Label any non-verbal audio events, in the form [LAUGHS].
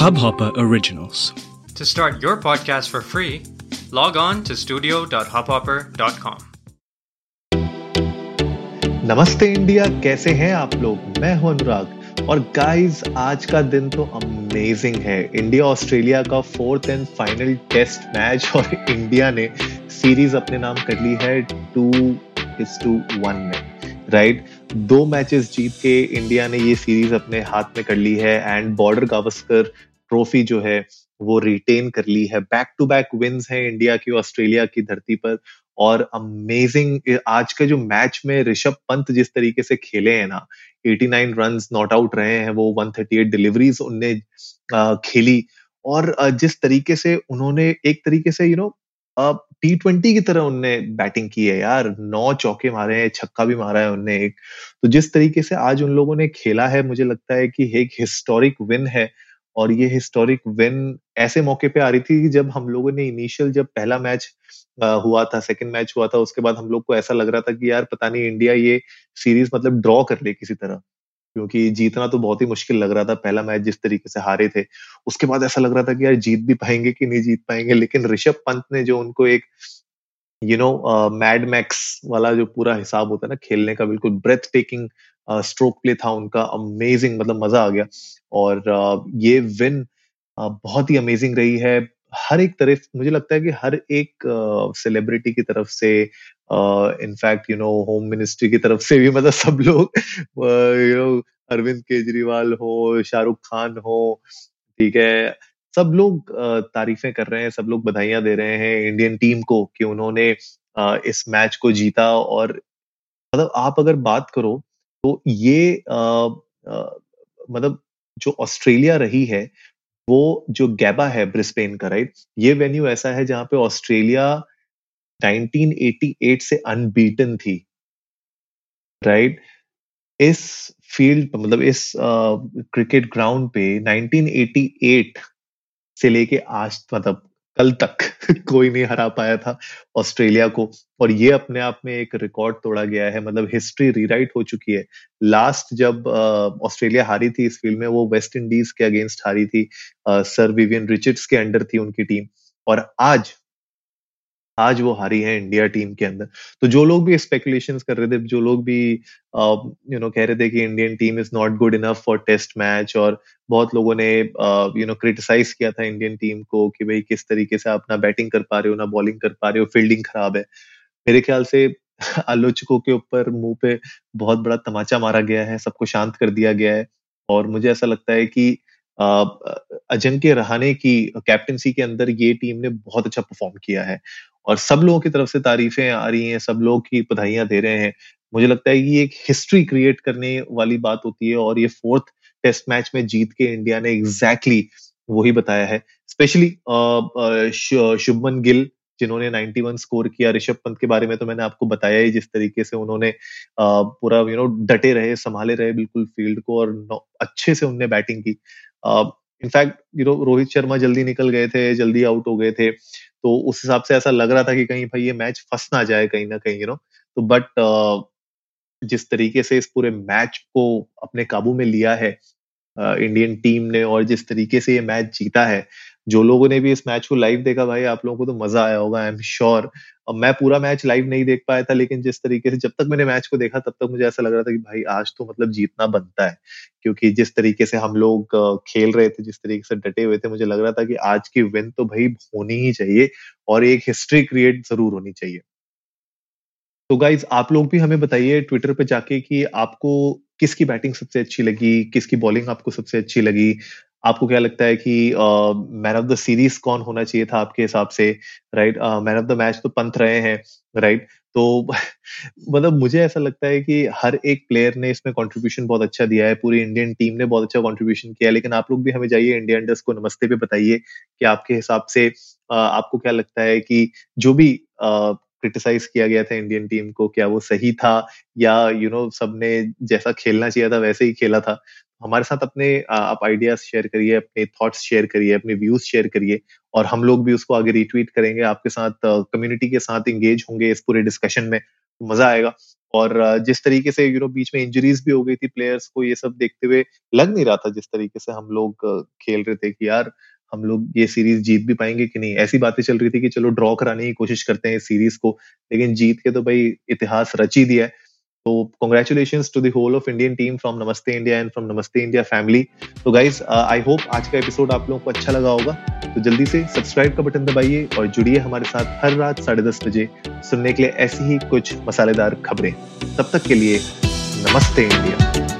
Hubhopper Originals. To start your podcast for free, log on to studio.hubhopper.com. नमस्ते India कैसे हैं आप लोग? मैं हूँ अनुराग। और गाइस आज का दिन तो अमेजिंग है। इंडिया ऑस्ट्रेलिया का fourth and final test match और इंडिया ने सीरीज़ अपने नाम कर ली है टू इज़ टू वन में राइट दो मैचेस जीत के इंडिया ने ये सीरीज़ अपने हाथ में कर ली है। एंड बॉर्डर गावस्कर ट्रॉफी जो है, वो रिटेन कर ली है। बैक टू बैक विंस है इंडिया की, ऑस्ट्रेलिया की धरती पर। और अमेजिंग आज के जो मैच में ऋषभ पंत जिस तरीके से खेले हैं ना 89 रन नॉट आउट रहे हैं, वो 138 डिलीवरीज उनने खेली। और जिस तरीके से उन्होंने, एक तरीके से यू नो टी ट्वेंटी की तरह उनने बैटिंग की है यार। नौ चौके मारे हैं, छक्का भी मारा है उनने एक। तो जिस तरीके से आज उन लोगों ने खेला है, मुझे लगता है कि एक हिस्टोरिक विन है। और ये हिस्टोरिक विन ऐसे मौके पे आ रही थी जब हम लोगों ने इनिशियल जब पहला मैच हुआ था सेकंड मैच हुआ था, उसके बाद हम लोग को ऐसा लग रहा था कि यार पता नहीं इंडिया ये सीरीज़ मतलब ड्रॉ कर ले किसी तरह। क्योंकि जीतना तो बहुत ही मुश्किल लग रहा था, पहला मैच जिस तरीके से हारे थे। उसके बाद ऐसा लग रहा था कि यार जीत भी पाएँगे कि नहीं जीत पाएँगे, लेकिन ऋषभ पंत ने जो उनको एक यू नो मैड मैक्स वाला जो पूरा हिसाब होता है ना खेलने का, बिल्कुल ब्रेथ टेकिंग स्ट्रोक प्ले था उनका अमेजिंग मतलब मज़ा आ गया। और ये विन बहुत ही अमेजिंग रही है। हर एक तरफ़, मुझे लगता है कि हर एक सेलिब्रिटी की तरफ़ से in fact you know home ministry की तरफ़ से भी मतलब सब लोग यू नो अरविंद केजरीवाल हो, शाहरुख खान हो, ठीक है, सब लोग तारीफें कर रहे हैं, सब लोग बधाइयाँ दे रहे हैं इंडियन टीम को कि उन्होंने इस मैच को जीता। और मतलब आप अगर बात करो तो ये मतलब जो ऑस्ट्रेलिया रही है, वो जो गैबा है ब्रिस्पेन का, राइट? ये वेन्यू ऐसा है जहाँ पे ऑस्ट्रेलिया 1988 से अनबीटन थी। राइट? इस फ़ील्ड मतलब इस क्रिकेट ग्राउंड पे 1988 से लेके आज मतलब कल तक [LAUGHS] कोई नहीं हरा पाया था ऑस्ट्रेलिया को। और ये अपने आप में एक रिकॉर्ड तोड़ा गया है मतलब हिस्ट्री रीराइट हो चुकी है। लास्ट जब ऑस्ट्रेलिया हारी थी इस फ़ील्ड में, वो वेस्ट इंडीज के अगेंस्ट हारी थी सर विवियन रिचर्ड्स के अंडर थी उनकी टीम और आज आज वो हारी है इंडिया टीम के अंदर। तो जो लोग भी स्पेकुलेशन कर रहे थे, जो लोग भी यू नो कह रहे थे कि Indian team is not good enough for test match और बहुत लोगों ने यू नो क्रिटिसाइज किया था इंडियन टीम को कि भाई किस तरीके से आप ना बैटिंग कर पा रहे हो, ना बॉलिंग कर पा रहे हो फील्डिंग खराब है। मेरे ख्याल से [LAUGHS] आलोचकों के ऊपर मुँह पे बहुत बड़ा तमाचा मारा गया है, सबको शांत कर दिया गया है और मुझे ऐसा लगता है कि अजंक्य रहाने की कैप्टनसी के अंदर ये टीम ने बहुत अच्छा परफॉर्म किया है। और सब लोगों की तरफ़ से तारीफें आ रही हैं, सब लोग की बधाइयाँ दे रहे हैं। मुझे लगता है कि ये एक हिस्ट्री क्रिएट करने वाली बात होती है और ये फोर्थ टेस्ट मैच में जीत के इंडिया ने एग्जैक्टली exactly वही बताया है। स्पेशली शुभमन गिल, जिन्होंने 91 स्कोर किया, ऋषभ पंत के बारे में तो मैंने आपको बताया ही जिस तरीके से उन्होंने पूरा यू नो डटे रहे, संभाले रहे बिल्कुल फ़ील्ड को और अच्छे से उनने बैटिंग की। In fact you know Rohit Sharma जल्दी निकल गए थे, जल्दी आउट हो गए थे। तो उस हिसाब से ऐसा लग रहा था कि कहीं भाई ये मैच फंस ना जाए कहीं ना कहीं यू नो तो बट जिस तरीके से इस पूरे मैच को अपने काबू में लिया है इंडियन टीम ने और जिस तरीके से ये मैच जीता है जो लोगों ने भी इस मैच को लाइव देखा, भाई, आप लोगों को तो मज़ा आया होगा आई एम श्योर अब मैं पूरा मैच लाइव नहीं देख पाया था, लेकिन जिस तरीके से जब तक मैंने मैच को देखा, तब तक मुझे ऐसा लग रहा था कि, भाई, आज तो मतलब जीतना बनता है। क्योंकि जिस तरीके से हम लोग खेल रहे थे, जिस तरीके से डटे हुए थे, मुझे लग रहा था कि आज की विन तो भाई होनी ही चाहिए और एक हिस्ट्री क्रिएट ज़रूर होनी चाहिए। तो गाइज़ आप लोग भी हमें बताइए ट्विटर पे जाके कि आपको किसकी बैटिंग सबसे अच्छी लगी, किसकी बॉलिंग आपको सबसे अच्छी लगी आपको क्या लगता है कि मैन ऑफ़ द सीरीज़ कौन होना चाहिए था आपके हिसाब से? Right man of the match तो पंथ रहे हैं राइट right? तो [LAUGHS] मतलब मुझे ऐसा लगता है कि हर एक प्लेयर ने इसमें कंट्रीब्यूशन बहुत अच्छा दिया है पूरी इंडियन टीम ने बहुत अच्छा कंट्रीब्यूशन किया लेकिन आप लोग भी हमें जाइए इंडिया इंडर्स को नमस्ते पे बताइए कि आपके हिसाब से आपको क्या लगता है कि जो भी क्रिटिसाइज किया गया था इंडियन टीम को क्या वो सही था? या यू you नो know, सबने जैसा खेलना चाहिए था वैसे ही खेला था। हमारे साथ अपने आप आइडियाज़ शेयर करिए, अपने थॉट्स शेयर करिए, अपने व्यूज़ शेयर करिए और हम लोग भी उसको आगे रिट्वीट करेंगे, आपके साथ कम्युनिटी के साथ इंगेज होंगे इस पूरे डिस्कशन में तो मज़ा आएगा। और जिस तरीके से यू नो बीच में इंजरीज भी हो गई थी प्लेयर्स को, ये सब देखते हुए लग नहीं रहा था जिस तरीके से हम लोग खेल रहे थे कि यार, हम लोग ये सीरीज़ जीत भी पाएँगे कि नहीं? ऐसी बातें चल रही थी कि चलो ड्रॉ कराने की कोशिश करते हैं इस सीरीज़ को, लेकिन जीत के तो भाई इतिहास रच ही दिया है। तो congratulation to the whole of Indian team from Namaste India and from Namaste India family तो गाइज़ आई होप आज का एपिसोड आप लोगों को अच्छा लगा होगा। तो जल्दी से सब्सक्राइब का बटन दबाइए और जुड़िए हमारे साथ हर रात साढ़े दस बजे सुनने के लिए ऐसी ही कुछ मसालेदार खबरें। तब तक के लिए नमस्ते इंडिया।